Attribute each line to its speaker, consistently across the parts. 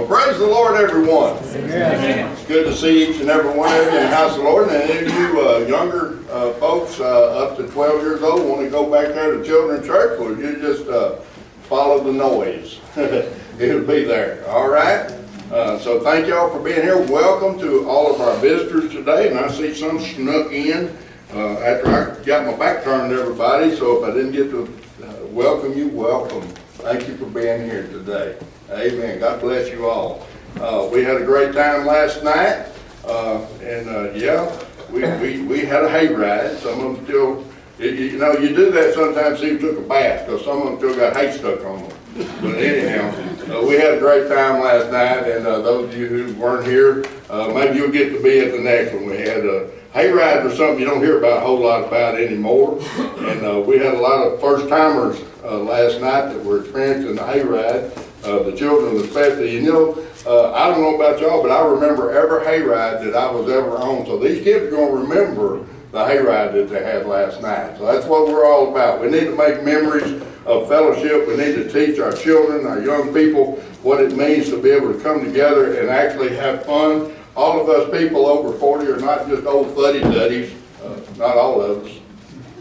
Speaker 1: Well, praise the Lord, everyone.
Speaker 2: Amen.
Speaker 1: It's good to see each and every one of you in the house of the Lord. And any of you uh, younger uh, folks uh, up to 12 years old want to go back there to children's church, well, you just uh, follow the noise. It'll be there. All right? Uh, so thank y'all for being here. Welcome to all of our visitors today. And I see some snuck in uh, after I got my back turned to everybody. So if I didn't get to welcome you, welcome. Thank you for being here today. Amen. God bless you all. Uh, we had a great time last night, uh, and uh, yeah, we, we, we had a hayride. Some of them still, you, you know, you do that sometimes. See, took a bath because some of them still got hay stuck on them. But anyhow, uh, we had a great time last night, and uh, those of you who weren't here, uh, maybe you'll get to be at the next one. We had a hayride or something you don't hear about a whole lot about anymore, and we had a lot of first timers last night that were experiencing the hayride uh, the children especially. And you know, uh, I don't know about y'all, but I remember every hayride that I was ever on. So these kids are going to remember the hayride that they had last night. So that's what we're all about. We need to make memories of fellowship. We need to teach our children, our young people, what it means to be able to come together and actually have fun. All of us people over 40 are not just old fuddy-duddies, uh, not all of us.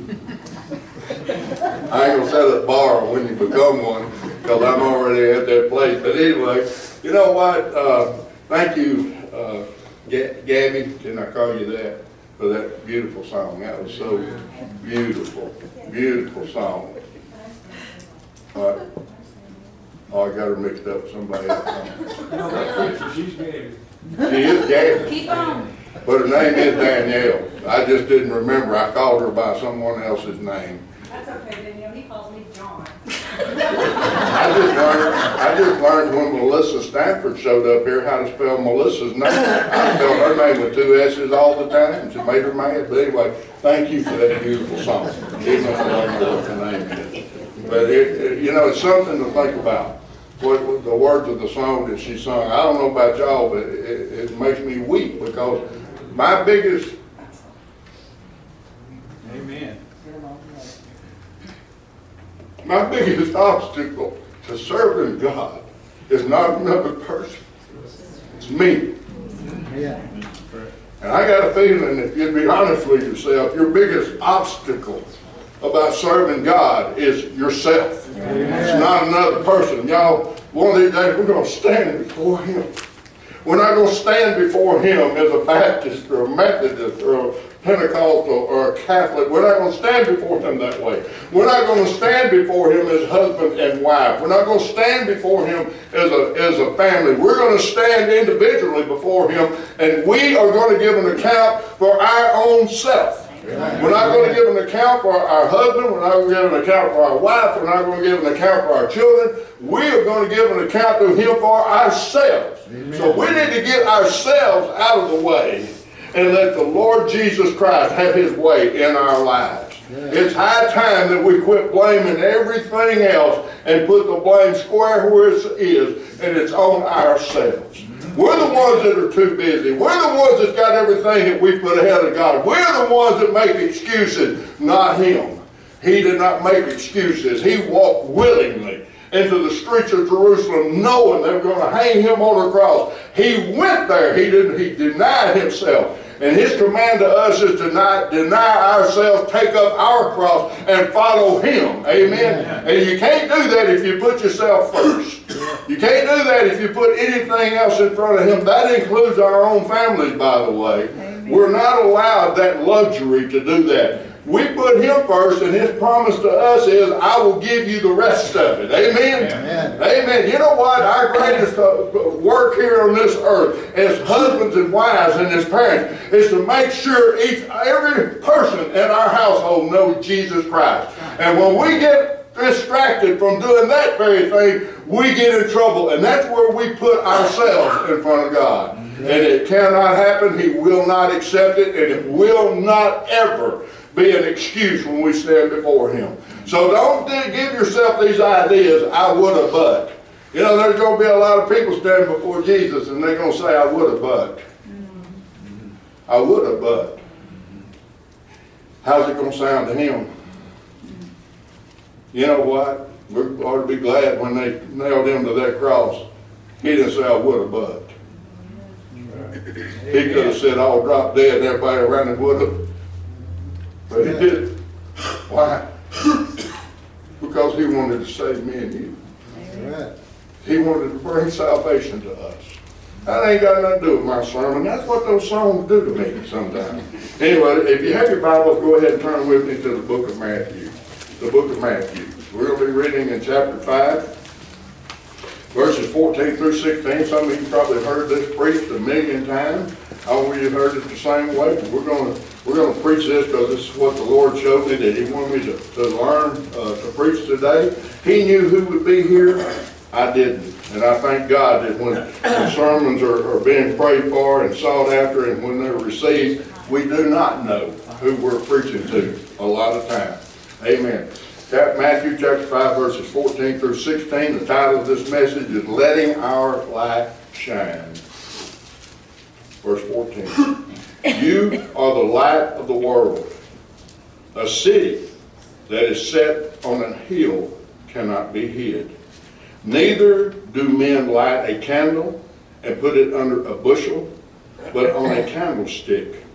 Speaker 1: I ain't gonna set a bar when you become one, because I'm already at that place. But anyway, you know what? Uh, thank you, uh, Ga- Gabby, can I call you that, for that beautiful song. That was so beautiful, beautiful song. All right. Oh, I got her mixed up with somebody else.
Speaker 2: She's gay.
Speaker 1: She is Gabby,
Speaker 3: Keep on.
Speaker 1: but her name is Danielle. I just didn't remember. I called her by someone else's name.
Speaker 3: That's okay, Danielle, he calls me John.
Speaker 1: I just learned, I just learned when Melissa Stanford showed up here how to spell Melissa's name. I spelled her name with two S's all the time, she made her mad. But anyway, thank you for that beautiful song. Even if I don't know what the name is. But it, it- you know, it's something to think about. What, what the words of the song that she sung. I don't know about y'all, but it, it makes me weep because my biggest
Speaker 2: Amen.
Speaker 1: My biggest obstacle to serving God is not another person. It's me. And I got a feeling, if you'd be honest with yourself, your biggest obstacle about serving God is yourself. It's not another person. Y'all, one of these days we're going to stand before Him. We're not going to stand before Him as a Baptist or a Methodist or a Pentecostal or a Catholic. We're not going to stand before Him that way. We're not going to stand before Him as husband and wife. We're not going to stand before Him as a, as a family. We're going to stand individually before Him and we are going to give an account for our own self. We're not going to give an account for our husband. We're not going to give an account for our wife. We're not going to give an account for our children. We are going to give an account to Him for ourselves. So we need to get ourselves out of the way and let the Lord Jesus Christ have His way in our lives. It's high time that we quit blaming everything else and put the blame square where it is, and it's on ourselves. Mm-hmm. We're the ones that are too busy. We're the ones that's got everything that we put ahead of God. We're the ones that make excuses, not Him. He did not make excuses. He walked willingly into the streets of Jerusalem knowing they were going to hang him on a cross. He went there. He didn't he denied himself. And his command to us is to not deny ourselves, take up our cross, and follow him. Amen. And you can't do that if you put yourself first. You can't do that if you put anything else in front of him. That includes our own families, by the way. We're not allowed that luxury to do that. We put him first, and his promise to us is, I will give you the rest of it. Amen?
Speaker 2: Amen.
Speaker 1: Amen. You know what? Our greatest uh, work here on this earth as husbands and wives and as parents is to make sure each every person in our household knows Jesus Christ. And when we get distracted from doing that very thing, we get in trouble. And that's where we put ourselves in front of God. And it cannot happen. He will not accept it. And it will not ever be an excuse when we stand before Him. So don't give yourself these ideas, I would have but. You know, there's going to be a lot of people standing before Jesus and they're going to say, I would have but. Mm-hmm. I would have but. How's it going to sound to Him? You know what? We ought to be glad when they nailed Him to that cross. He didn't say I would have, but. Mm-hmm. He could have said, I'll drop dead and everybody around him would have. But he didn't. Why? Because he wanted to save me and you.
Speaker 2: Right.
Speaker 1: He wanted to bring salvation to us. That ain't got nothing to do with my sermon. That's what those songs do to me sometimes. Anyway, if you have your Bibles, go ahead and turn with me to the book of Matthew. The book of Matthew. We'll be reading in chapter 5, verses 14 through 16. Some of you probably heard this preached a million times. All of you heard it the same way. But we're going to we're going to preach this because this is what the Lord showed me that He wanted me to, to learn uh, to preach today. He knew who would be here. I didn't. And I thank God that when, when sermons are, are being prayed for and sought after and when they're received, we do not know who we're preaching to a lot of times. Amen. Matthew chapter 5 verses 14 through 16. The title of this message is Letting Our Light Shine. Verse 14. You are the light of the world. A city that is set on a hill cannot be hid. Neither do men light a candle and put it under a bushel, but on a candlestick.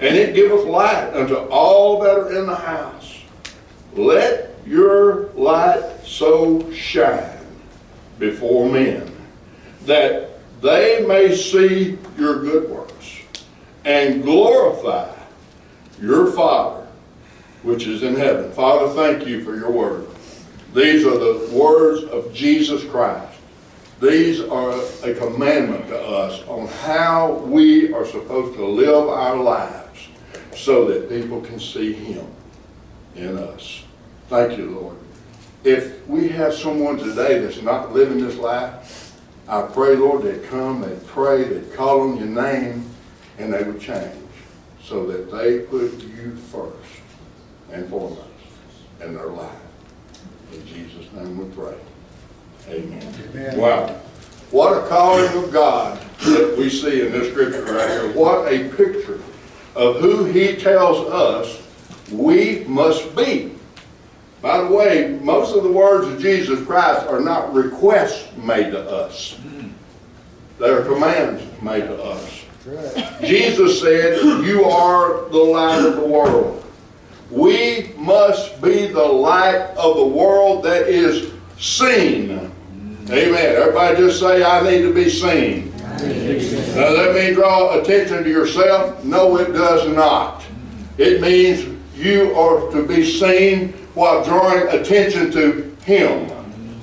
Speaker 1: And it giveth light unto all that are in the house. Let your light so shine before men that they may see your good works and glorify your Father which is in heaven. Father, thank you for your word. These are the words of Jesus Christ. These are a commandment to us on how we are supposed to live our lives so that people can see Him in us. Thank you, Lord. If we have someone today that's not living this life, I pray, Lord, they'd come, they'd pray, they'd call on your name, and they would change so that they put you first and foremost in their life. In Jesus' name we pray. Amen.
Speaker 2: Amen.
Speaker 1: Wow. What a calling of God that we see in this scripture right here. What a picture of who he tells us we must be. By the way, most of the words of Jesus Christ are not requests made to us. They are commands made to us. Jesus said, You are the light of the world. We must be the light of the world that is seen. Amen. Everybody just say, I need to be seen. Now let me draw attention to yourself. No, it does not. It means you are to be seen while drawing attention to Him.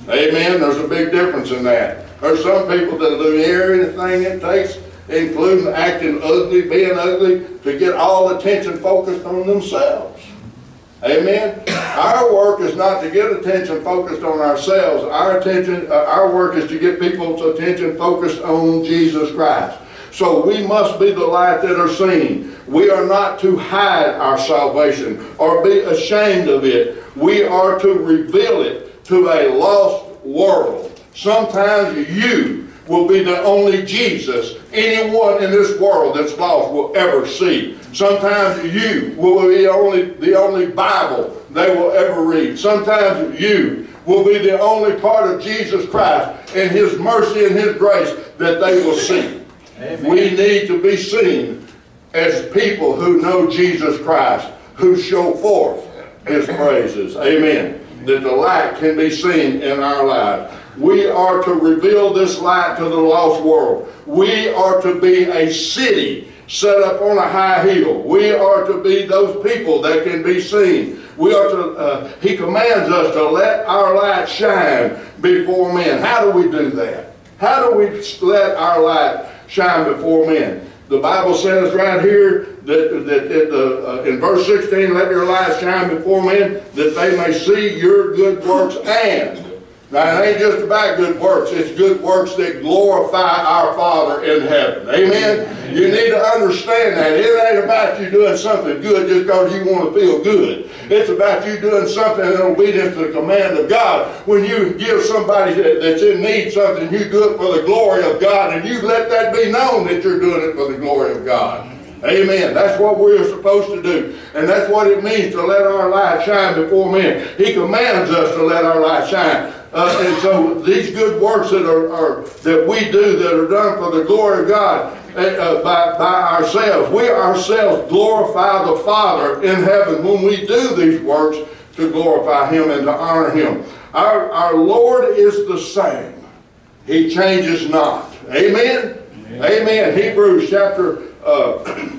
Speaker 1: Amen. There's a big difference in that. There's some people that do anything it takes, including acting ugly, being ugly, to get all attention focused on themselves. Amen. Our work is not to get attention focused on ourselves. Our attention, uh, our work is to get people's attention focused on Jesus Christ. So we must be the light that are seen. We are not to hide our salvation or be ashamed of it. We are to reveal it to a lost world. Sometimes you will be the only Jesus anyone in this world that's lost will ever see. Sometimes you will be only, the only Bible they will ever read. Sometimes you will be the only part of Jesus Christ and His mercy and His grace that they will see. We need to be seen as people who know Jesus Christ, who show forth His praises. Amen. That the light can be seen in our lives. We are to reveal this light to the lost world. We are to be a city set up on a high hill. We are to be those people that can be seen. We are to, uh, he commands us to let our light shine before men. How do we do that? How do we let our light shine before men? The Bible says right here that, that, that uh, uh, in verse 16, let your light shine before men that they may see your good works and now, it ain't just about good works. It's good works that glorify our Father in heaven. Amen? You need to understand that. It ain't about you doing something good just because you want to feel good. It's about you doing something in obedience to the command of God. When you give somebody that- that's in need something, you do it for the glory of God, and you let that be known that you're doing it for the glory of God. Amen. That's what we're supposed to do. And that's what it means to let our light shine before men. He commands us to let our light shine. Uh, and so these good works that are, are that we do that are done for the glory of God uh, uh, by, by ourselves, we ourselves glorify the Father in heaven when we do these works to glorify Him and to honor Him. Our, our Lord is the same. He changes not. Amen? Amen. Amen. Hebrews chapter uh,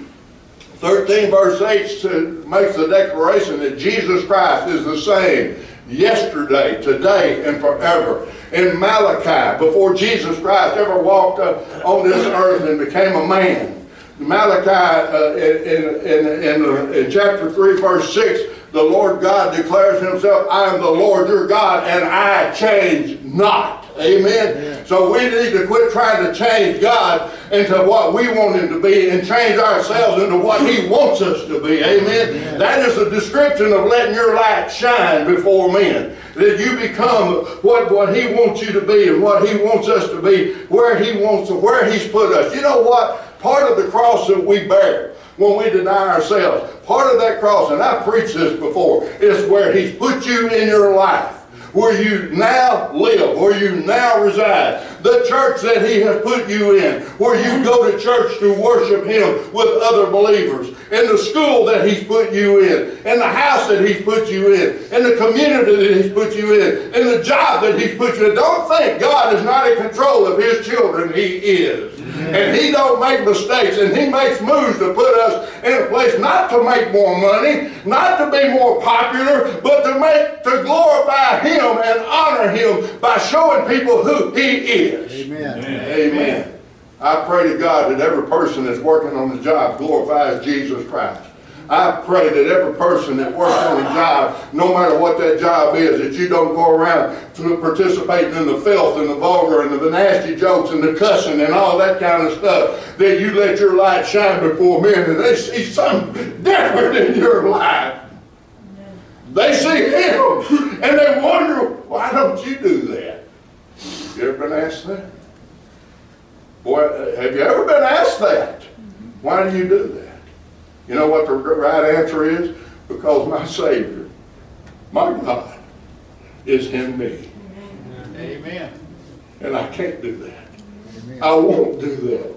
Speaker 1: 13 verse 8 makes the declaration that Jesus Christ is the same yesterday, today, and forever. In Malachi, before Jesus Christ ever walked on this earth and became a man, Malachi uh, in, in, in, in, chapter 3, verse 6, the Lord God declares himself, I am the Lord your God, and I change not. Amen. Amen. So we need to quit trying to change God into what we want him to be and change ourselves into what he wants us to be. Amen. Amen. That is a description of letting your light shine before men. That you become what, what he wants you to be and what he wants us to be, where he wants to, where he's put us. You know what? Part of the cross that we bear when we deny ourselves, part of that cross, and I've preached this before, is where he's put you in your life where you now live, where you now reside, the church that He has put you in, where you go to church to worship Him with other believers, in the school that He's put you in, in the house that He's put you in, in the community that He's put you in, in the job that He's put you in. Don't think God is not in control of His children. He is. And he don't make mistakes, and he makes moves to put us in a place not to make more money, not to be more popular, but to make to glorify him and honor him by showing people who he is.
Speaker 2: Amen.
Speaker 1: Amen. Amen. I pray to God that every person that's working on the job glorifies Jesus Christ. I pray that every person that works on a job, no matter what that job is, that you don't go around participating in the filth and the vulgar and the nasty jokes and the cussing and all that kind of stuff. That you let your light shine before men and they see something different in your life. They see him and they wonder, why don't you do that? You ever been asked that? Boy, have you ever been asked that? Why do you do that? You know what the right answer is? Because my Savior, my God, is in me.
Speaker 2: Amen.
Speaker 1: And I can't do that. Amen. I won't do that.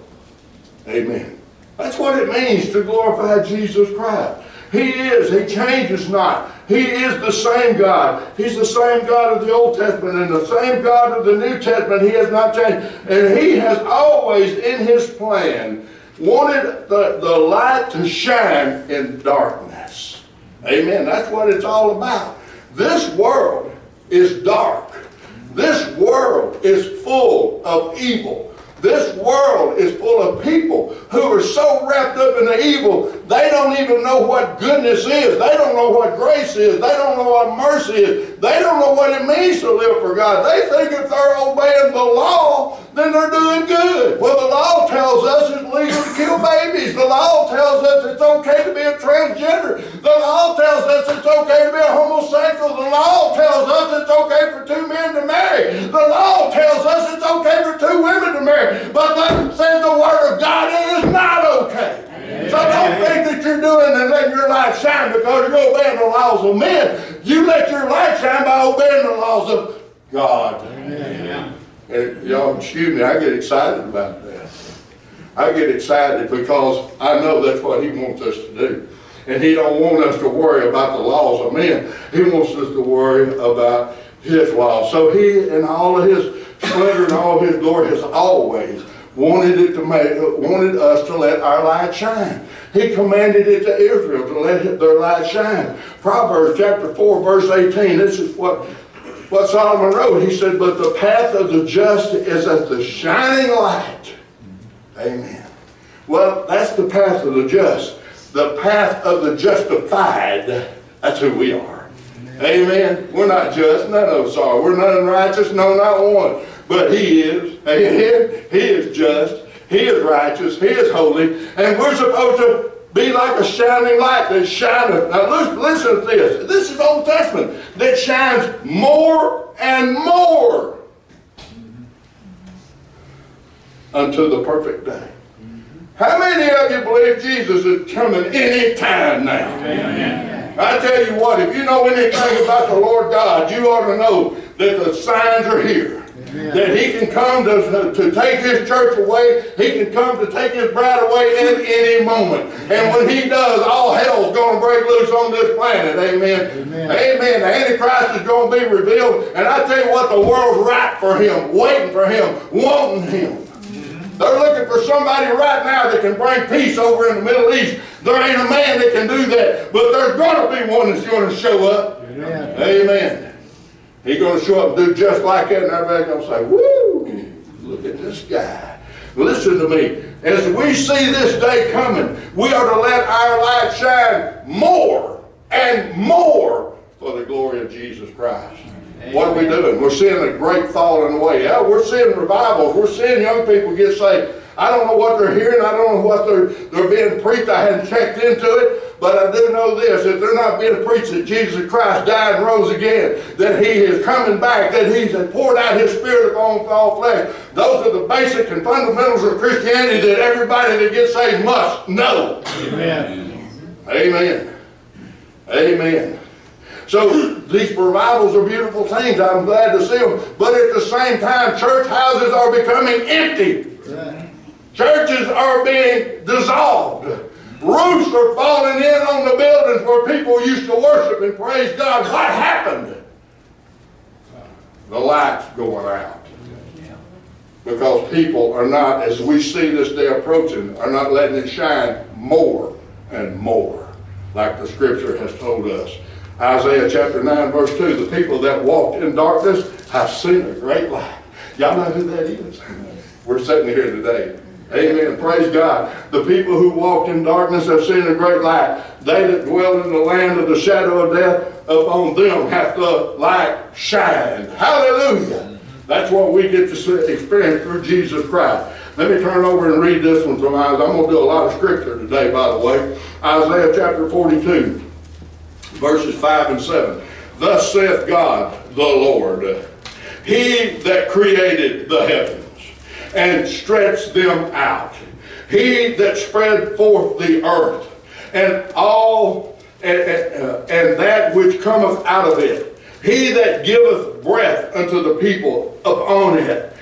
Speaker 1: Amen. That's what it means to glorify Jesus Christ. He is. He changes not. He is the same God. He's the same God of the Old Testament and the same God of the New Testament. He has not changed. And He has always, in His plan, wanted the, the light to shine in darkness. Amen. That's what it's all about. This world is dark. This world is full of evil. This world is full of people who are so wrapped up in the evil, they don't even know what goodness is. They don't know what grace is. They don't know what mercy is. They don't know what it means to live for God. They think if they're obeying the law, then they're doing good. Well, the law tells us it's legal to kill babies. The law tells us it's okay to be a transgender. The law tells us it's okay to be a homosexual. The law tells us it's okay for two men to marry. The law tells us it's okay for two women to marry. But that says the Word of God it is not okay. So don't think that you're doing and letting your light shine because you're obeying the laws of men. You let your light shine by obeying the laws of God. Amen. And y'all, excuse me, I get excited about that. I get excited because I know that's what he wants us to do. And he don't want us to worry about the laws of men. He wants us to worry about his laws. So he, and all of his splendor and all his glory, has always wanted it to make, wanted us to let our light shine. He commanded it to Israel to let their light shine. Proverbs chapter 4, verse 18. This is what, what Solomon wrote. He said, But the path of the just is as the shining light. Amen. Well, that's the path of the just. The path of the justified. That's who we are. Amen. We're not just. None of us are. We're not unrighteous. No, not one but he is. Amen. He is just. He is righteous. He is holy. And we're supposed to be like a shining light that shineth. Now listen, listen to this. This is Old Testament. That shines more and more unto the perfect day. How many of you believe Jesus is coming any time now? Amen. I tell you what, if you know anything about the Lord God, you ought to know that the signs are here. That he can come to, to take his church away. He can come to take his bride away at any moment. And when he does, all hell's going to break loose on this planet. Amen.
Speaker 2: Amen.
Speaker 1: Amen. The Antichrist is going to be revealed. And I tell you what, the world's right for him, waiting for him, wanting him. They're looking for somebody right now that can bring peace over in the Middle East. There ain't a man that can do that, but there's going to be one that's going to show up.
Speaker 2: Amen.
Speaker 1: Amen. He's going to show up and do just like that, and everybody's going to say, Woo! Look at this guy. Listen to me. As we see this day coming, we are to let our light shine more and more for the glory of Jesus Christ. What are we doing? We're seeing a great falling away. Yeah, we're seeing revivals. We're seeing young people get saved. I don't know what they're hearing. I don't know what they're, they're being preached. I hadn't checked into it. But I do know this. If they're not being preached that Jesus Christ died and rose again, that he is coming back, that he's poured out his spirit upon all flesh, those are the basic and fundamentals of Christianity that everybody that gets saved must know.
Speaker 2: Amen.
Speaker 1: Amen. Amen. So these revivals are beautiful things. I'm glad to see them. But at the same time, church houses are becoming empty. Churches are being dissolved. Roofs are falling in on the buildings where people used to worship and praise God. What happened? The lights going out. Because people are not, as we see this day approaching, are not letting it shine more and more, like the scripture has told us. Isaiah chapter 9, verse 2 the people that walked in darkness have seen a great light. Y'all know who that is? We're sitting here today. Amen. Praise God. The people who walked in darkness have seen a great light. They that dwell in the land of the shadow of death, upon them hath the light shined. Hallelujah. That's what we get to experience through Jesus Christ. Let me turn over and read this one from Isaiah. I'm going to do a lot of scripture today, by the way. Isaiah chapter 42, verses 5 and 7. Thus saith God the Lord, He that created the heavens and stretched them out, He that spread forth the earth, and all and, and, uh, and that which cometh out of it, He that giveth breath unto the people upon it,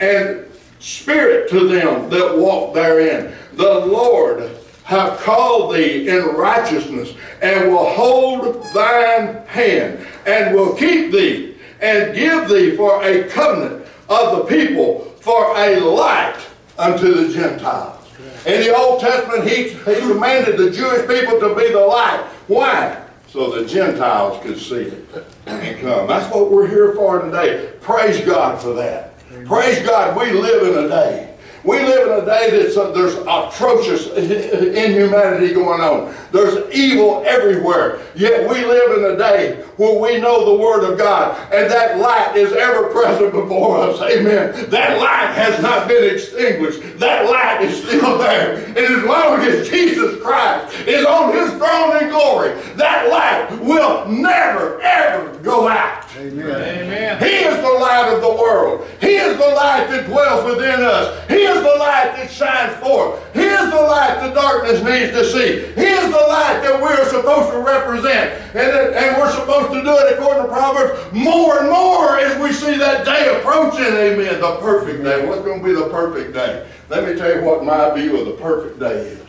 Speaker 1: and spirit to them that walk therein. The Lord have called thee in righteousness, and will hold thine hand, and will keep thee, and give thee for a covenant of the people, for a light unto the Gentiles. In the Old Testament, he, he commanded the Jewish people to be the light. Why? So the Gentiles could see it and come. That's what we're here for today. Praise God for that. Praise God, we live in a day. We live in a day that's uh, there's atrocious inhumanity going on. There's evil everywhere. Yet we live in a day where we know the Word of God, and that light is ever present before us. Amen. That light has not been extinguished. That light is still there. And as long as Jesus Christ is on His throne in glory, that light will never ever go out.
Speaker 2: Amen.
Speaker 1: He is the light of the world. He is the light that dwells within us. He is the light that shines forth. He is the light the darkness needs to see. He is the light that we're supposed to represent. And, and we're supposed to do it according to Proverbs more and more as we see that day approaching. Amen. The perfect day. What's going to be the perfect day? Let me tell you what my view of the perfect day is.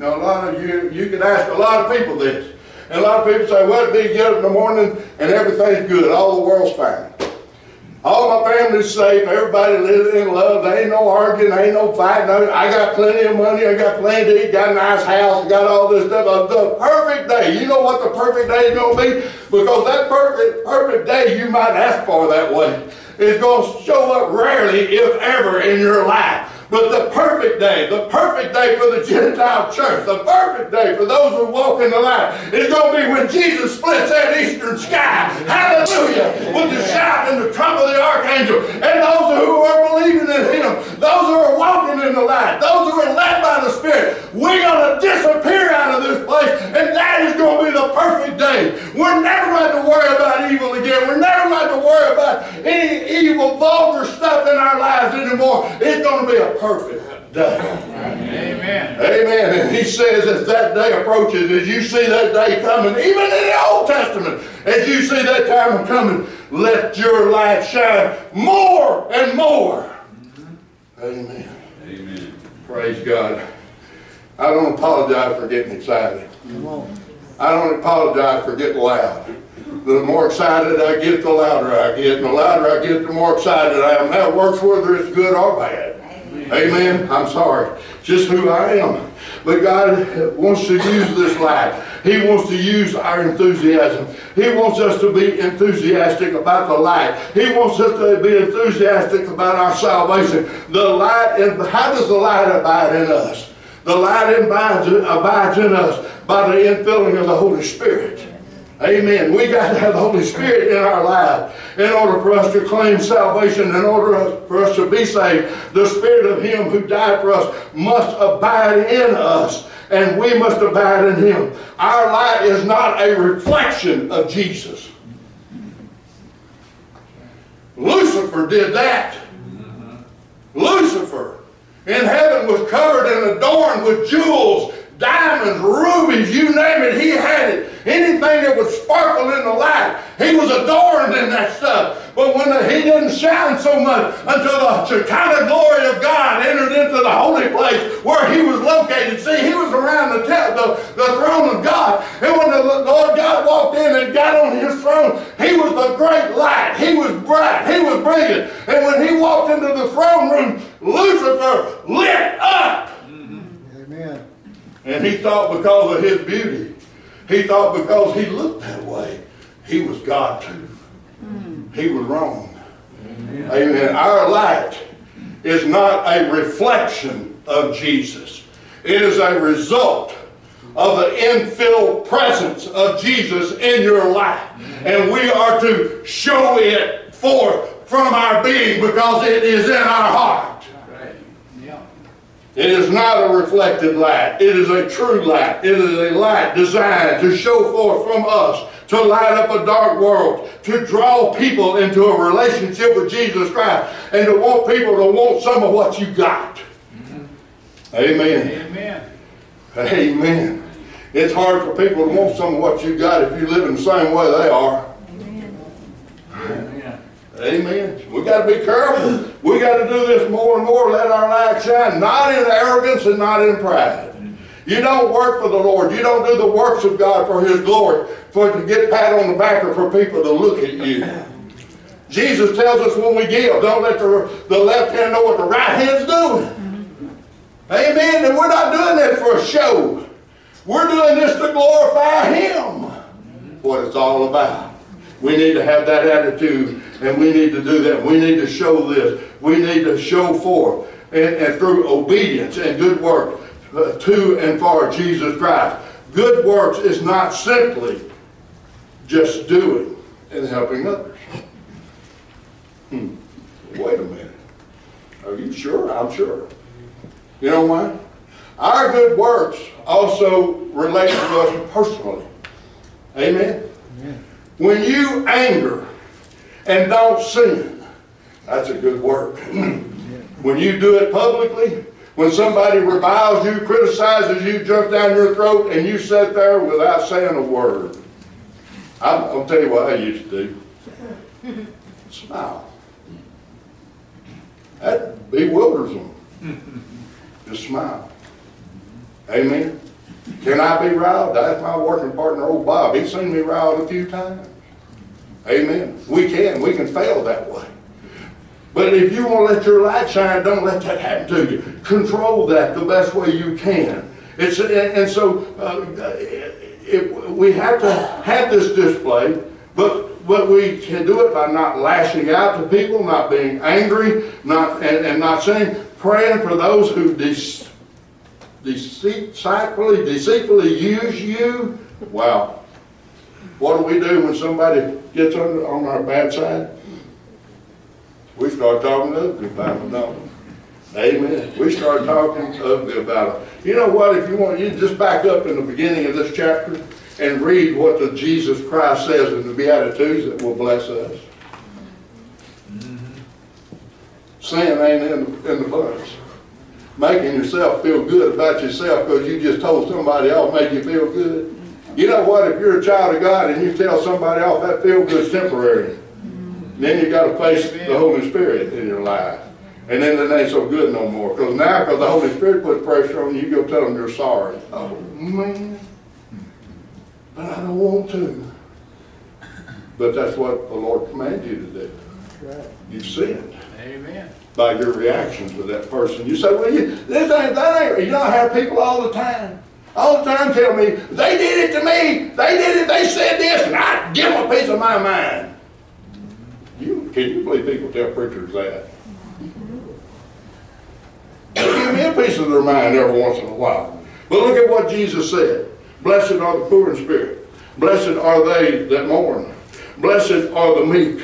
Speaker 1: Now, a lot of you, you can ask a lot of people this. And a lot of people say, well, it'd get up in the morning and everything's good. All the world's fine. All my family's safe. Everybody lives in love. There ain't no arguing. There ain't no fighting. I got plenty of money. I got plenty to eat. Got a nice house. Got all this stuff. Uh, The perfect day. You know what the perfect day is going to be? Because that perfect, perfect day you might ask for that way is going to show up rarely, if ever, in your life. But the perfect day, the perfect day for the Gentile church, the perfect day for those who walk in the light is going to be when Jesus splits that eastern sky. Hallelujah. With the shout and the trump of the archangel. And those who are believing in him, those who are walking in the light, those who are led by the Spirit, we're going to disappear out of this place. And that is going to be the perfect day. We're never going to worry about evil again. We're never going to worry about any evil, vulgar stuff in our lives anymore. It's going to be a perfect day.
Speaker 4: Amen.
Speaker 1: Amen. And he says as that day approaches, as you see that day coming, even in the Old Testament, as you see that time coming, let your light shine more and more. Amen.
Speaker 2: Amen.
Speaker 1: Praise God. I don't apologize for getting excited.
Speaker 2: Come on.
Speaker 1: I don't apologize for getting loud. The more excited I get, the louder I get. And the louder I get, the more excited I am. That works whether it's good or bad. Amen. I'm sorry. Just who I am. But God wants to use this light. He wants to use our enthusiasm. He wants us to be enthusiastic about the light. He wants us to be enthusiastic about our salvation. The light, and how does the light abide in us? The light abides, abides in us by the infilling of the Holy Spirit. Amen. We got to have the Holy Spirit in our life in order for us to claim salvation, in order for us to be saved. The Spirit of Him who died for us must abide in us, and we must abide in Him. Our light is not a reflection of Jesus. Lucifer did that. Lucifer in heaven was covered and adorned with jewels, diamonds, rubies, you name it, he had it. Anything that would sparkle in the light, he was adorned in that stuff. But when the, he didn't shine so much until the Shekinah glory of God entered into the holy place where he was located. See, he was around the, te- the, the throne of God. And when the Lord God walked in and got on his throne, he was the great light. He was bright. He was brilliant. And when he walked into the throne room, Lucifer lit up. Mm-hmm.
Speaker 2: Amen.
Speaker 1: And he thought because of his beauty, he thought because he looked that way, he was God too. Hmm. He was wrong. Amen. Our light is not a reflection of Jesus. It is a result of the infilled presence of Jesus in your life. And we are to show it forth from our being because it is in our heart. It is not a reflected light. It is a true light. It is a light designed to show forth from us, to light up a dark world, to draw people into a relationship with Jesus Christ, and to want people to want some of what you got. Mm-hmm. Amen.
Speaker 2: Amen.
Speaker 1: Amen. It's hard for people to want some of what you got if you live in the same way they are.
Speaker 2: Amen.
Speaker 1: We got to be careful. We got to do this more and more. Let our light shine, not in arrogance and not in pride. You don't work for the Lord. You don't do the works of God for His glory, for to get pat on the back or for people to look at you. Jesus tells us when we give, don't let the, the left hand know what the right hand's doing. Amen. And we're not doing that for a show. We're doing this to glorify Him. What it's all about. We need to have that attitude and we need to do that. We need to show this. We need to show forth and, and through obedience and good work uh, to and for Jesus Christ. Good works is not simply just doing and helping others. Hmm. Wait a minute. Are you sure? I'm sure. You know why? Our good works also relate to us personally. Amen? When you anger and don't sin, that's a good work. when you do it publicly, when somebody reviles you, criticizes you, jumps down your throat, and you sit there without saying a word. I'm, I'll tell you what I used to do. Smile. That bewilders them. Just smile. Amen. Can I be riled? That's my working partner, old Bob. He's seen me riled a few times. Amen. We can. We can fail that way. But if you want to let your light shine, don't let that happen to you. Control that the best way you can. It's and, so uh, it, we have to have this display, but but we can do it by not lashing out to people, not being angry, not and, and not saying, praying for those who de- deceitfully, deceitfully use you. Wow. What do we do when somebody gets on, on our bad side? We start talking ugly about them, don't we? Amen. We start talking ugly about them. You know what? If you want, you just back up in the beginning of this chapter and read what the Jesus Christ says in the Beatitudes that will bless us. Mm-hmm. Sin ain't in the, in the bunch. Making yourself feel good about yourself because you just told somebody else made you feel good. You know what? If you're a child of God and you tell somebody else that feel good's temporary. Then you gotta face the Holy Spirit in your life. And then it ain't so good no more. Because now, because the Holy Spirit puts pressure on you, you go tell them you're sorry. Oh, man. But I don't want to. But that's what the Lord commanded you to do. You've sinned
Speaker 4: Amen.
Speaker 1: by your reaction to that person. You say, well, you, this ain't, that ain't, you know, I have people all the time. All the time tell me, they did it to me, they did it, they said this, and I give them a piece of my mind. You, can you believe people tell preachers that? They give me a piece of their mind every once in a while. But look at what Jesus said. Blessed are the poor in spirit. Blessed are they that mourn. Blessed are the meek.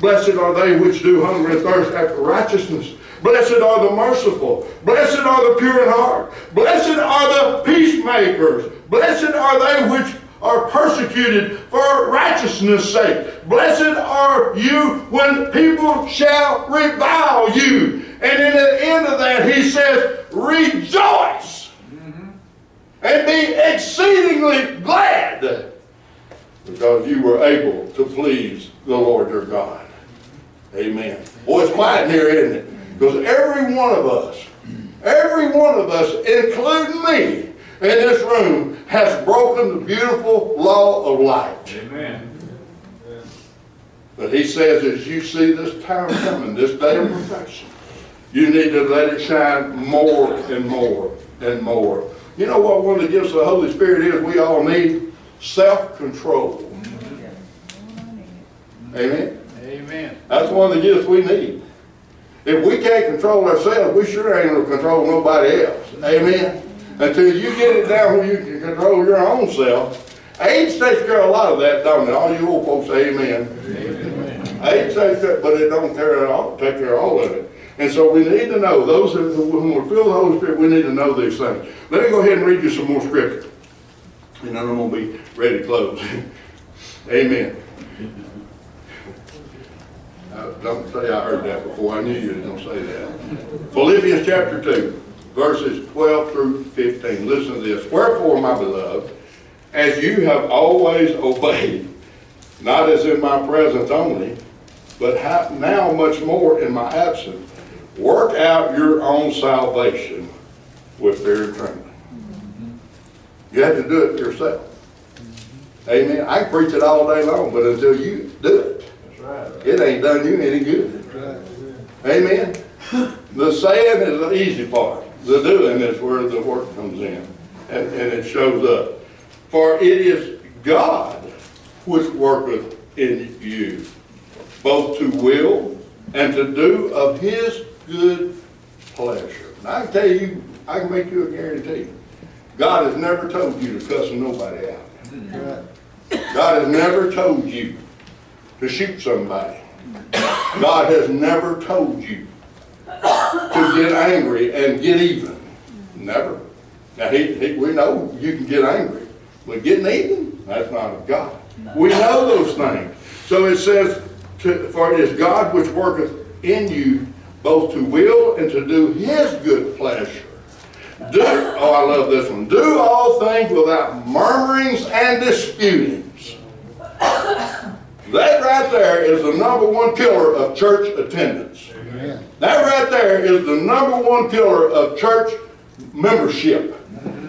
Speaker 1: Blessed are they which do hunger and thirst after righteousness. Blessed are the merciful. Blessed are the pure in heart. Blessed are the peacemakers. Blessed are they which are persecuted for righteousness' sake. Blessed are you when people shall revile you. And in the end of that, he says, rejoice mm-hmm. and be exceedingly glad because you were able to please the Lord your God. Amen. Boy, it's quiet in here, isn't it? Because every one of us, every one of us, including me, in this room, has broken the beautiful law of light.
Speaker 4: Amen.
Speaker 1: But he says, as you see this time coming, this day of perfection, you need to let it shine more and more and more. You know what one of the gifts of the Holy Spirit is we all need? Self-control. Amen?
Speaker 4: Amen.
Speaker 1: That's one of the gifts we need. If we can't control ourselves, we sure ain't gonna control nobody else. Amen? Until you get it down where you can control your own self. Age takes care of a lot of that, don't it? All you old folks say amen. Age takes care, but it don't care at all, take care of all of it. And so we need to know, those who, when we're filled with the Holy Spirit, we need to know these things. Let me go ahead and read you some more scripture. And then I'm gonna be ready to close. Amen. Don't say I heard that before, I knew you were gonna say that. Philippians chapter two, verses twelve through fifteen, listen to this. Wherefore, my beloved, as you have always obeyed, not as in my presence only, but ha- now much more in my absence, work out your own salvation with fear and trembling. Mm-hmm. You have to do it yourself. Amen. I can preach it all day long, but until you do it. It ain't done you any good. Amen. The saying is the easy part. The doing is where the work comes in and, and it shows up. For it is God which worketh in you, both to will and to do of his good pleasure. And I can tell you, I can make you a guarantee. God has never told you to cuss nobody out. God has never told you to shoot somebody. God has never told you to get angry and get even. Never. Now, he, he, we know you can get angry, but getting even, that's not of God. We know those things. So it says, to, for it is God which worketh in you both to will and to do his good pleasure. Do, oh, I love this one. Do all things without murmurings and disputings. That right there is the number one killer of church attendance.
Speaker 2: Amen.
Speaker 1: That right there is the number one killer of church membership.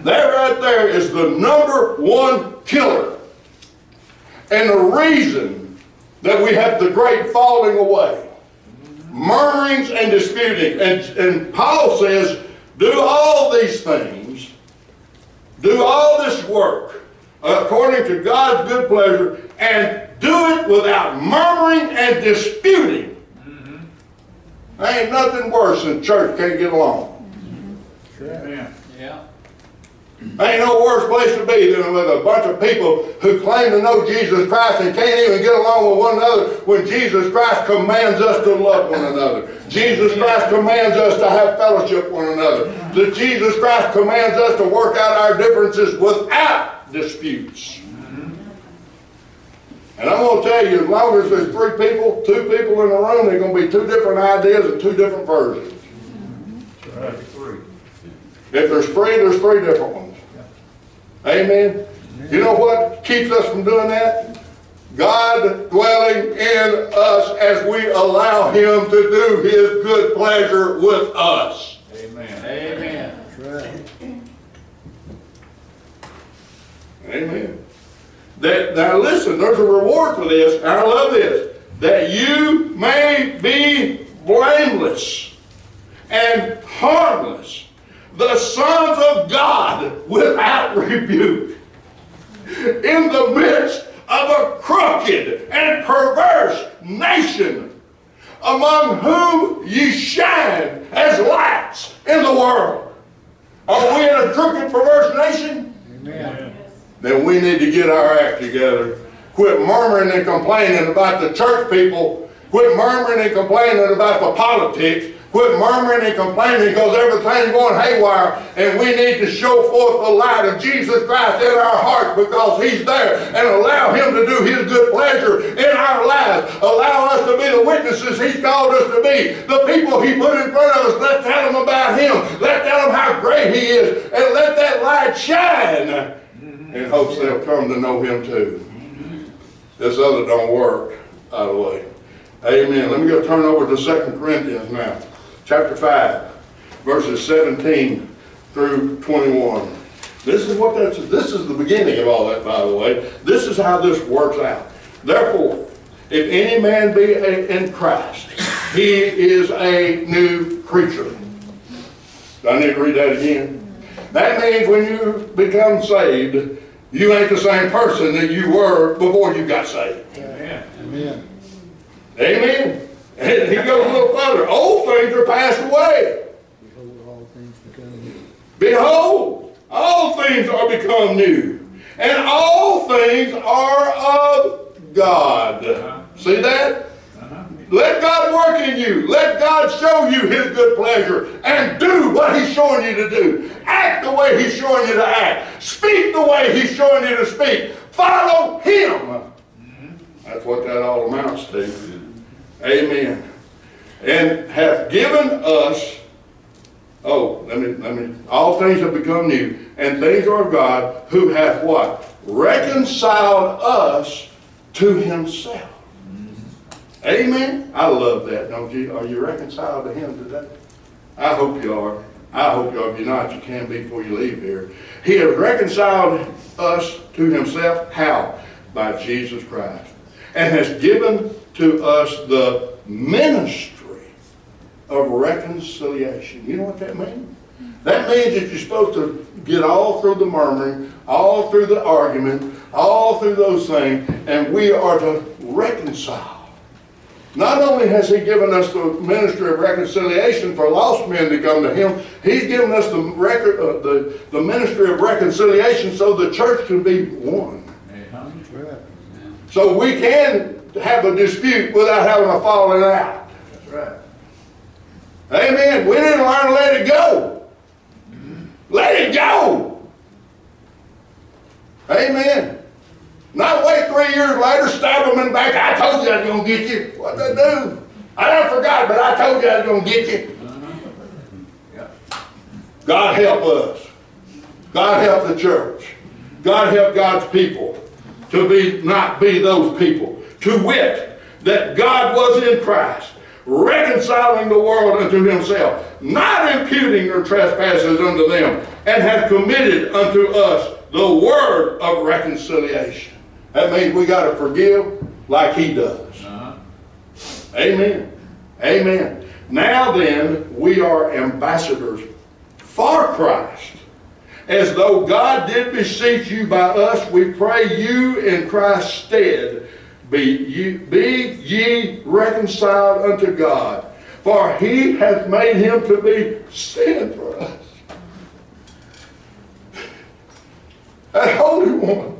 Speaker 1: That right there is the number one killer. And the reason that we have the great falling away, murmurings and disputing. And, and Paul says, do all these things, do all this work according to God's good pleasure, and do it without murmuring and disputing. Mm-hmm. There ain't nothing worse than church can't get along.
Speaker 4: Amen. Yeah.
Speaker 1: There ain't no worse place to be than with a bunch of people who claim to know Jesus Christ and can't even get along with one another when Jesus Christ commands us to love one another. Jesus Christ commands us to have fellowship with one another. That Jesus Christ commands us to work out our differences without disputes. And I'm going to tell you, as long as there's three people, two people in the room, there's going to be two different ideas and two different versions.
Speaker 4: Right.
Speaker 1: If there's three, there's three different ones. Amen. You know what keeps us from doing that? God dwelling in us as we allow Him to do His good pleasure with us.
Speaker 4: Amen. Amen.
Speaker 2: That's right.
Speaker 1: Amen. That, now listen, there's a reward for this, and I love this. That you may be blameless and harmless, the sons of God without rebuke, in the midst of a crooked and perverse nation, among whom ye shine as lights in the world. Are we in a crooked, perverse nation?
Speaker 2: Amen.
Speaker 1: Then we need to get our act together. Quit murmuring and complaining about the church people. Quit murmuring and complaining about the politics. Quit murmuring and complaining because everything's going haywire. And we need to show forth the light of Jesus Christ in our hearts because He's there. And allow Him to do His good pleasure in our lives. Allow us to be the witnesses He called us to be. The people He put in front of us, let's tell them about Him. Let's tell them how great He is. And let that light shine in hopes they'll come to know him too. This other don't work, by the way. Amen. Let me go turn over to 2 Corinthians now, chapter 5, verses 17 through 21. This is what that's, this is the beginning of all that, by the way. This is how this works out. Therefore, if any man be in Christ, he is a new creature. I need to read that again? That means when you become saved, you ain't the same person that you were before you got saved.
Speaker 4: Amen.
Speaker 2: Amen.
Speaker 1: Amen. And he goes a little further. Old things are passed away.
Speaker 2: Behold, all things become new.
Speaker 1: Behold, all things are become new. And all things are of God. Uh-huh. See that? Let God work in you. Let God show you His good pleasure and do what He's showing you to do. Act the way He's showing you to act. Speak the way He's showing you to speak. Follow Him. That's what that all amounts to. Amen. And hath given us, oh, let me, let me, all things have become new, and things are of God, who hath what? Reconciled us to Himself. Amen. I love that, don't you? Are you reconciled to Him today? I hope you are. I hope you are. If you're not, you can be before you leave here. He has reconciled us to Himself. How? By Jesus Christ. And has given to us the ministry of reconciliation. You know what that means? That means that you're supposed to get all through the murmuring, all through the argument, all through those things, and we are to reconcile. Not only has He given us the ministry of reconciliation for lost men to come to Him, He's given us the record, uh, the, the ministry of reconciliation so the church can be one.
Speaker 2: Right.
Speaker 1: So we can have a dispute without having a falling out.
Speaker 4: That's right.
Speaker 1: Amen. We didn't learn to let it go. Let it go. Amen. Not wait three years later, stab them in the back. I told you I was going to get you. What'd they do? I done forgot, but I told you I was going to get you. God help us. God help the church. God help God's people to be not be those people. To wit, that God was in Christ, reconciling the world unto himself, not imputing their trespasses unto them, and hath committed unto us the word of reconciliation. That means we got to forgive like he does.
Speaker 4: Uh-huh.
Speaker 1: Amen. Amen. Now then, we are ambassadors for Christ. As though God did beseech you by us, we pray you in Christ's stead, be ye, be ye reconciled unto God. For he hath made him to be sin for us. That Holy One.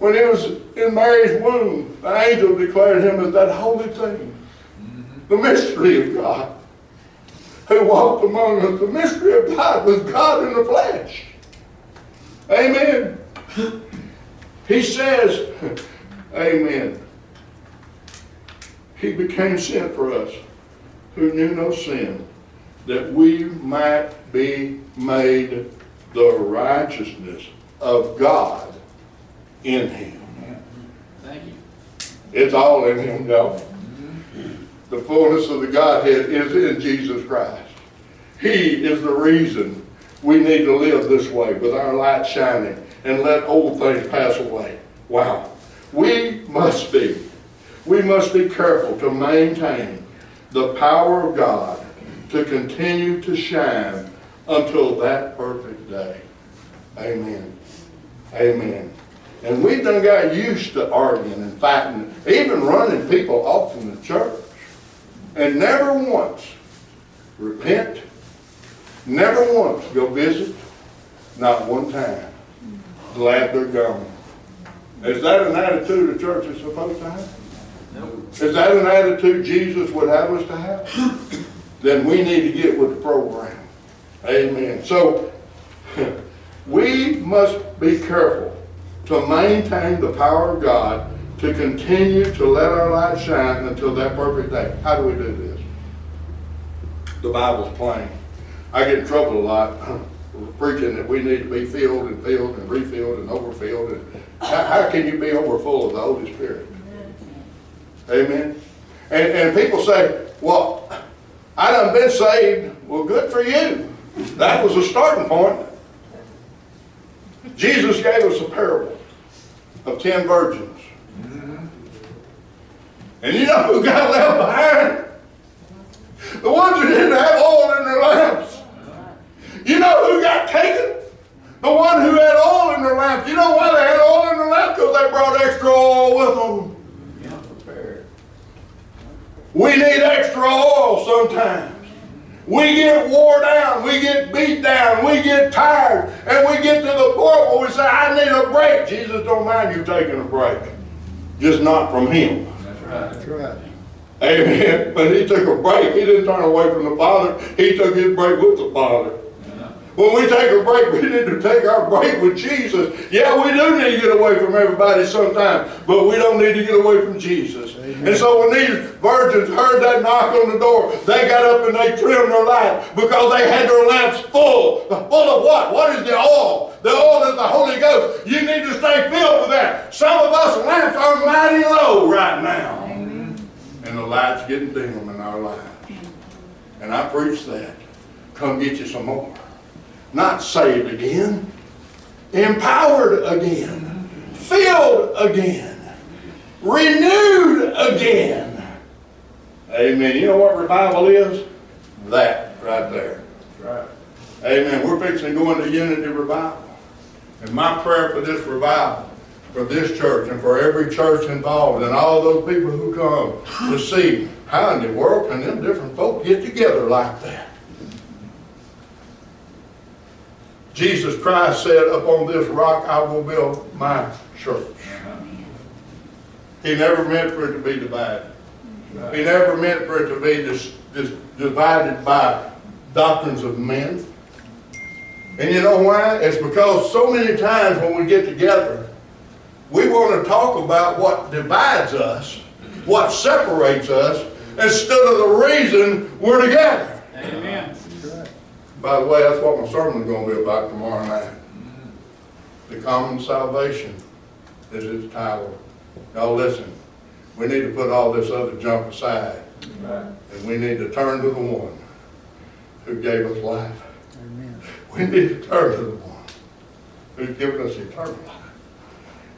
Speaker 1: When he was in Mary's womb, the angel declared him as that holy thing. Mm-hmm. The mystery of God. Who walked among us. The mystery of God was God in the flesh. Amen. He says, Amen. He became sin for us who knew no sin, that we might be made the righteousness of God in him.
Speaker 4: Thank you.
Speaker 1: It's all in him, y'all. Mm-hmm. The fullness of the Godhead is in Jesus Christ. He is the reason we need to live this way with our light shining and let old things pass away. Wow. We must be, we must be careful to maintain the power of God to continue to shine until that perfect day. Amen. Amen. And we done got used to arguing and fighting, even running people off from the church. And never once repent, never once go visit, not one time. Glad they're gone. Is that an attitude the church is supposed to have? No. Is that an attitude Jesus would have us to have? then we need to get with the program. Amen. So, we must be careful to maintain the power of God to continue to let our light shine until that perfect day. How do we do this? The Bible's plain. I get in trouble a lot preaching that we need to be filled and filled and refilled and overfilled. And how, how can you be overfull of the Holy Spirit? Amen. And, and people say, well, I done been saved. Well, good for you. That was a starting point. Jesus gave us a parable of ten virgins. And you know who got left behind? The ones who didn't have oil in their lamps. You know who got taken? The one who had oil in their lamps. You know why they had oil in their lamps? Because they brought extra oil with them.
Speaker 4: Yeah, prepared.
Speaker 1: We need extra oil sometimes. We get wore down, we get beat down, we get tired, and we get to the point where we say, I need a break. Jesus don't mind you taking a break. Just not from him.
Speaker 4: That's right.
Speaker 2: That's right.
Speaker 1: Amen. But he took a break. He didn't turn away from the Father. He took his break with the Father. When we take a break, we need to take our break with Jesus. Yeah, we do need to get away from everybody sometimes, but we don't need to get away from Jesus. And so when these virgins heard that knock on the door, they got up and they trimmed their light because they had their lamps full. Full of what? What is the oil? The oil is the Holy Ghost. You need to stay filled with that. Some of us lamps are mighty low right now. And the light's getting dim in our lives. And I preach that. Come get you some more not saved again, empowered again, filled again, renewed again. Amen. You know what revival is? That right there.
Speaker 4: Right.
Speaker 1: Amen. We're fixing to go into unity revival. And my prayer for this revival, for this church, and for every church involved, and all those people who come to see how in the world can them different folk get together like that. Jesus Christ said, Upon this rock I will build my church. He never meant for it to be divided. He never meant for it to be dis, dis, divided by doctrines of men. And you know why? It's because so many times when we get together, we want to talk about what divides us, what separates us, instead of the reason we're together.
Speaker 4: Amen.
Speaker 1: By the way, that's what my sermon's going to be about tomorrow night. The common salvation is its title. Now listen, we need to put all this other junk aside,
Speaker 4: Right.
Speaker 1: and we need to turn to the one who gave us life.
Speaker 2: Amen.
Speaker 1: We need to turn to the one who's given us eternal life.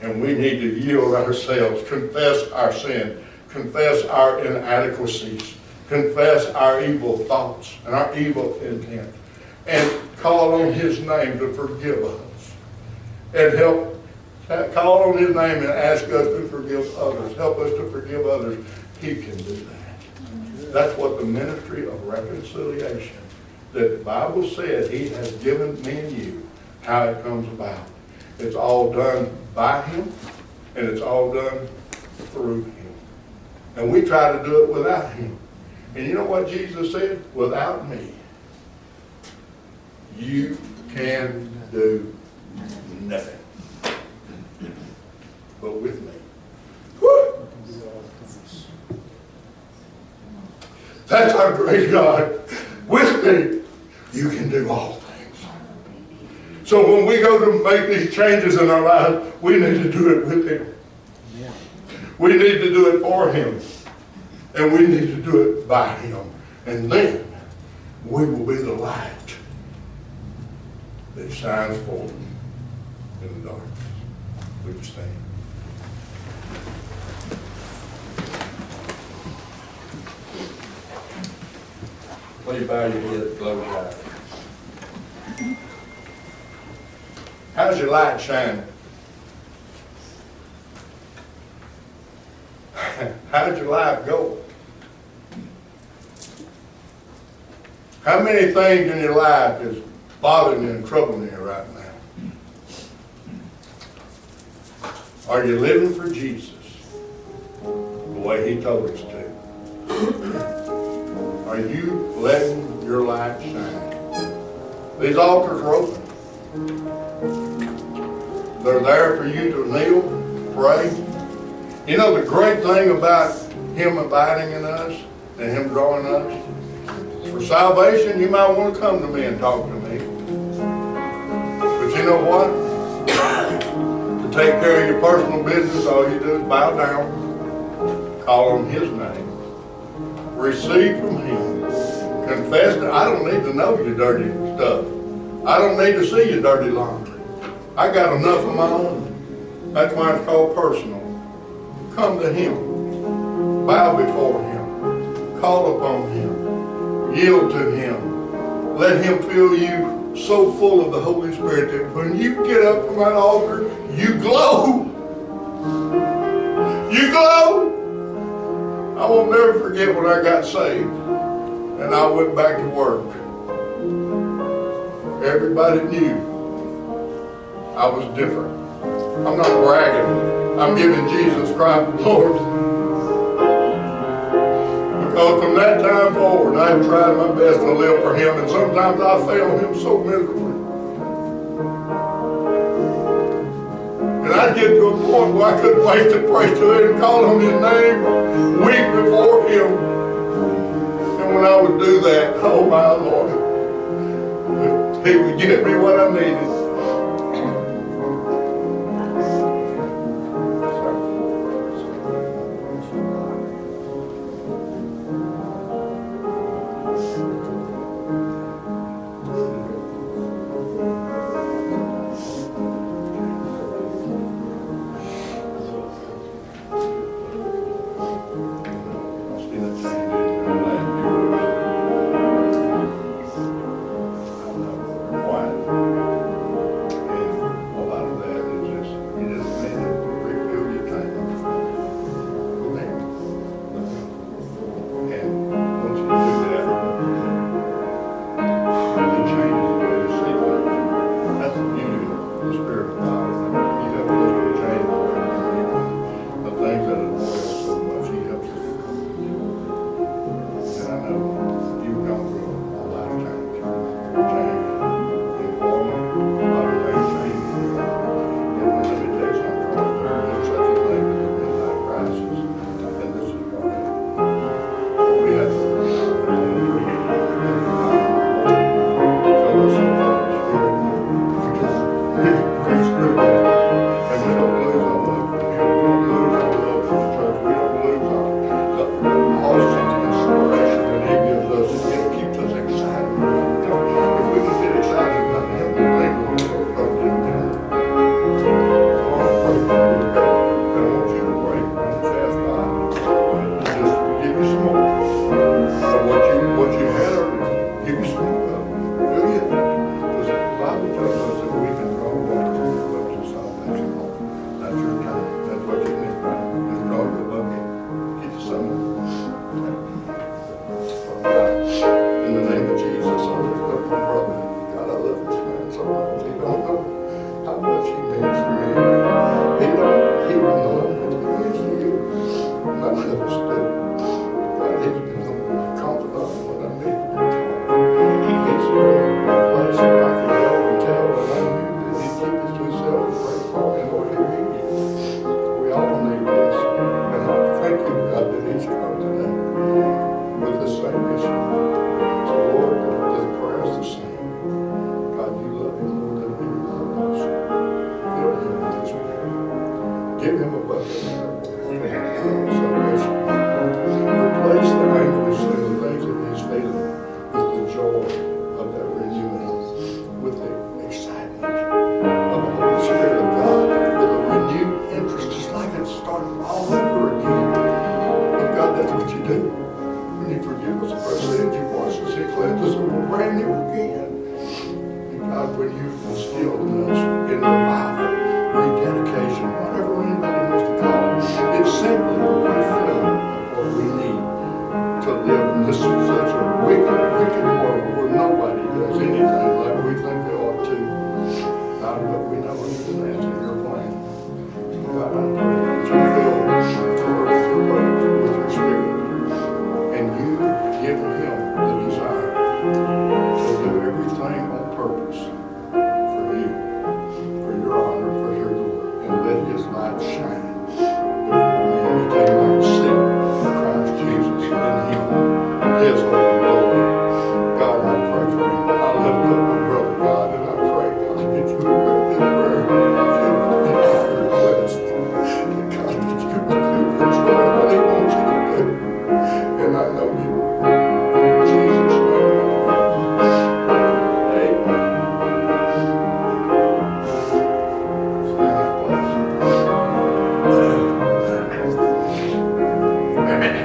Speaker 1: And we need to yield ourselves, confess our sin, confess our inadequacies, confess our evil thoughts and our evil intent, and call on His name to forgive us. And help, call on His name and ask us to forgive others. Help us to forgive others. He can do that. That's what the ministry of reconciliation that the Bible said He has given me and you, how it comes about. It's all done by Him, and it's all done through Him. And we try to do it without Him. And you know what Jesus said? Without me, you can do nothing. But with me. That's our great God. With me, you can do all things. So when we go to make these changes in our lives, we need to do it with Him. We need to do it for Him. And we need to do it by Him. And then we will be the light that shines forth in the darkness. Would you stand? Please bow your head, close your eyes. How's your light shining? How's your life go? How many things in your life is bothering you and troubling you right now? Are you living for Jesus the way He told us to? Are you letting your light shine? These altars are open. They're there for you to kneel, pray. You know the great thing about Him abiding in us and Him drawing us? For salvation, you might want to come to me and talk to me. You know what? to take care of your personal business, all you do is bow down, call on His name, receive from Him, confess that I don't need to know your dirty stuff. I don't need to see your dirty laundry. I got enough of my own. That's why it's called personal. Come to Him. Bow before Him. Call upon Him. Yield to Him. Let Him fill you so full of the Holy Spirit that when you get up from that altar, you glow. You glow. I will never forget when I got saved and I went back to work. Everybody knew I was different. I'm not bragging. I'm giving Jesus Christ the Lord. Because from that time forward, I've tried my best to live for Him, and sometimes I fail Him so miserably. And I get to a point where I couldn't wait to pray to Him and call on His name, weep before Him. And when I would do that, oh my Lord, He would give me what I needed. give him a bucket. God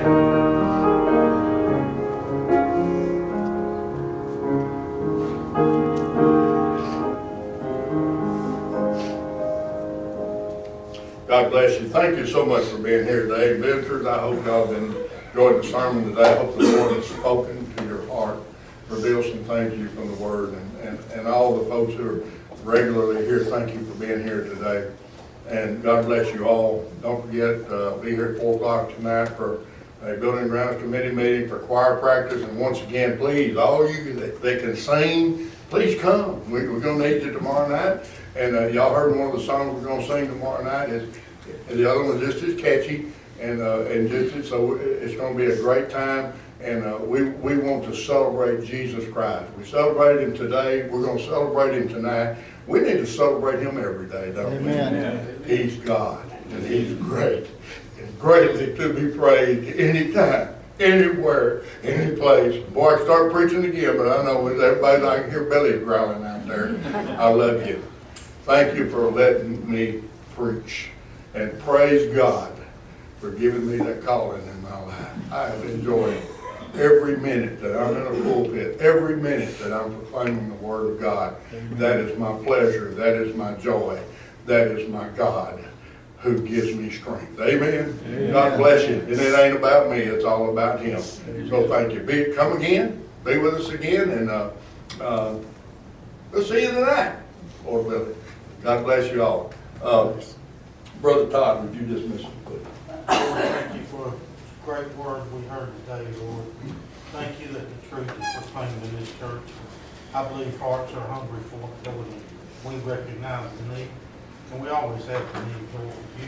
Speaker 1: bless you. Thank you so much for being here today. Visitors, I hope y'all been enjoying the sermon today. I hope the Lord has spoken to your heart, revealed some things to you from the Word. And, and, and all the folks who are regularly here, thank you for being here today. And God bless you all. Don't forget, uh, be here at four o'clock tonight for a Building Grounds Committee meeting for choir practice. And once again, please, all you that, that can sing, please come. We, we're gonna need you tomorrow night. And, uh, y'all heard one of the songs we're gonna sing tomorrow night is, and the other one's just as catchy. And, uh, and just, so it's gonna be a great time. And, uh, we, we want to celebrate Jesus Christ. We celebrate him today. We're gonna celebrate him tonight. We need to celebrate him every day, don't we?
Speaker 2: Amen.
Speaker 1: He's God, and He's great, and greatly to be praised anytime, anywhere, any place. Boy, I start preaching again, but I know with everybody, I can hear belly growling out there. I love you. Thank you for letting me preach, and praise God for giving me that calling in my life. I have enjoyed every minute that I'm in a pulpit, every minute that I'm proclaiming the Word of God. That is my pleasure, that is my joy, that is my God who gives me strength. Amen? God bless you. And it ain't about me, it's all about Him. So thank you. Be, come again, be with us again, and uh, uh, we'll see you tonight, Lord willing. God bless you all. Uh, Brother Todd, would you dismiss us, please?
Speaker 5: Thank you for a great word we heard today, Lord. Thank you that the truth is proclaimed in this church. I believe hearts are hungry for it. We recognize the need, and we always have the need, Lord. You,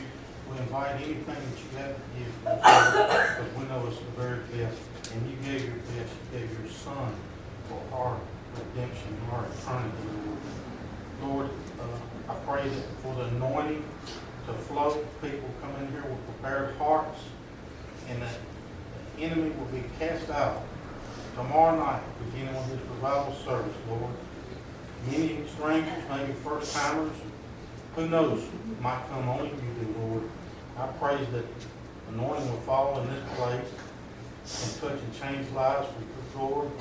Speaker 5: we invite anything that you have to give, because we know it's the very best. And you gave your best, you gave your son for our redemption, our eternity, Lord. Lord, uh, I pray that for the anointing to flow, people come in here with prepared hearts, and that the enemy will be cast out tomorrow night, beginning with this revival service, Lord. Many strangers, maybe first timers, who knows, might come only you Lord. I praise that anointing will fall in this place and touch and change lives for your Lord.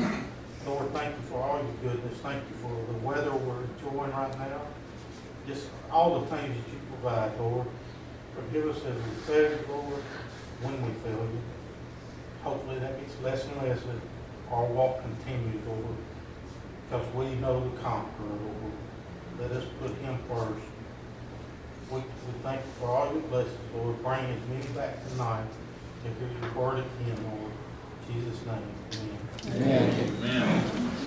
Speaker 5: Lord, thank you for all your goodness. Thank you for the weather we're enjoying right now. Just all the things that you provide, Lord. Forgive us as we fail Lord, when we fail you. Hopefully that gets less and less as our walk continues, Lord. Because we know the conqueror, Lord. Let us put him first. We, we thank you for all your blessings, Lord. Bring as many back tonight to hear your word again, Lord. In Jesus' name, amen.
Speaker 2: Amen.
Speaker 4: Amen.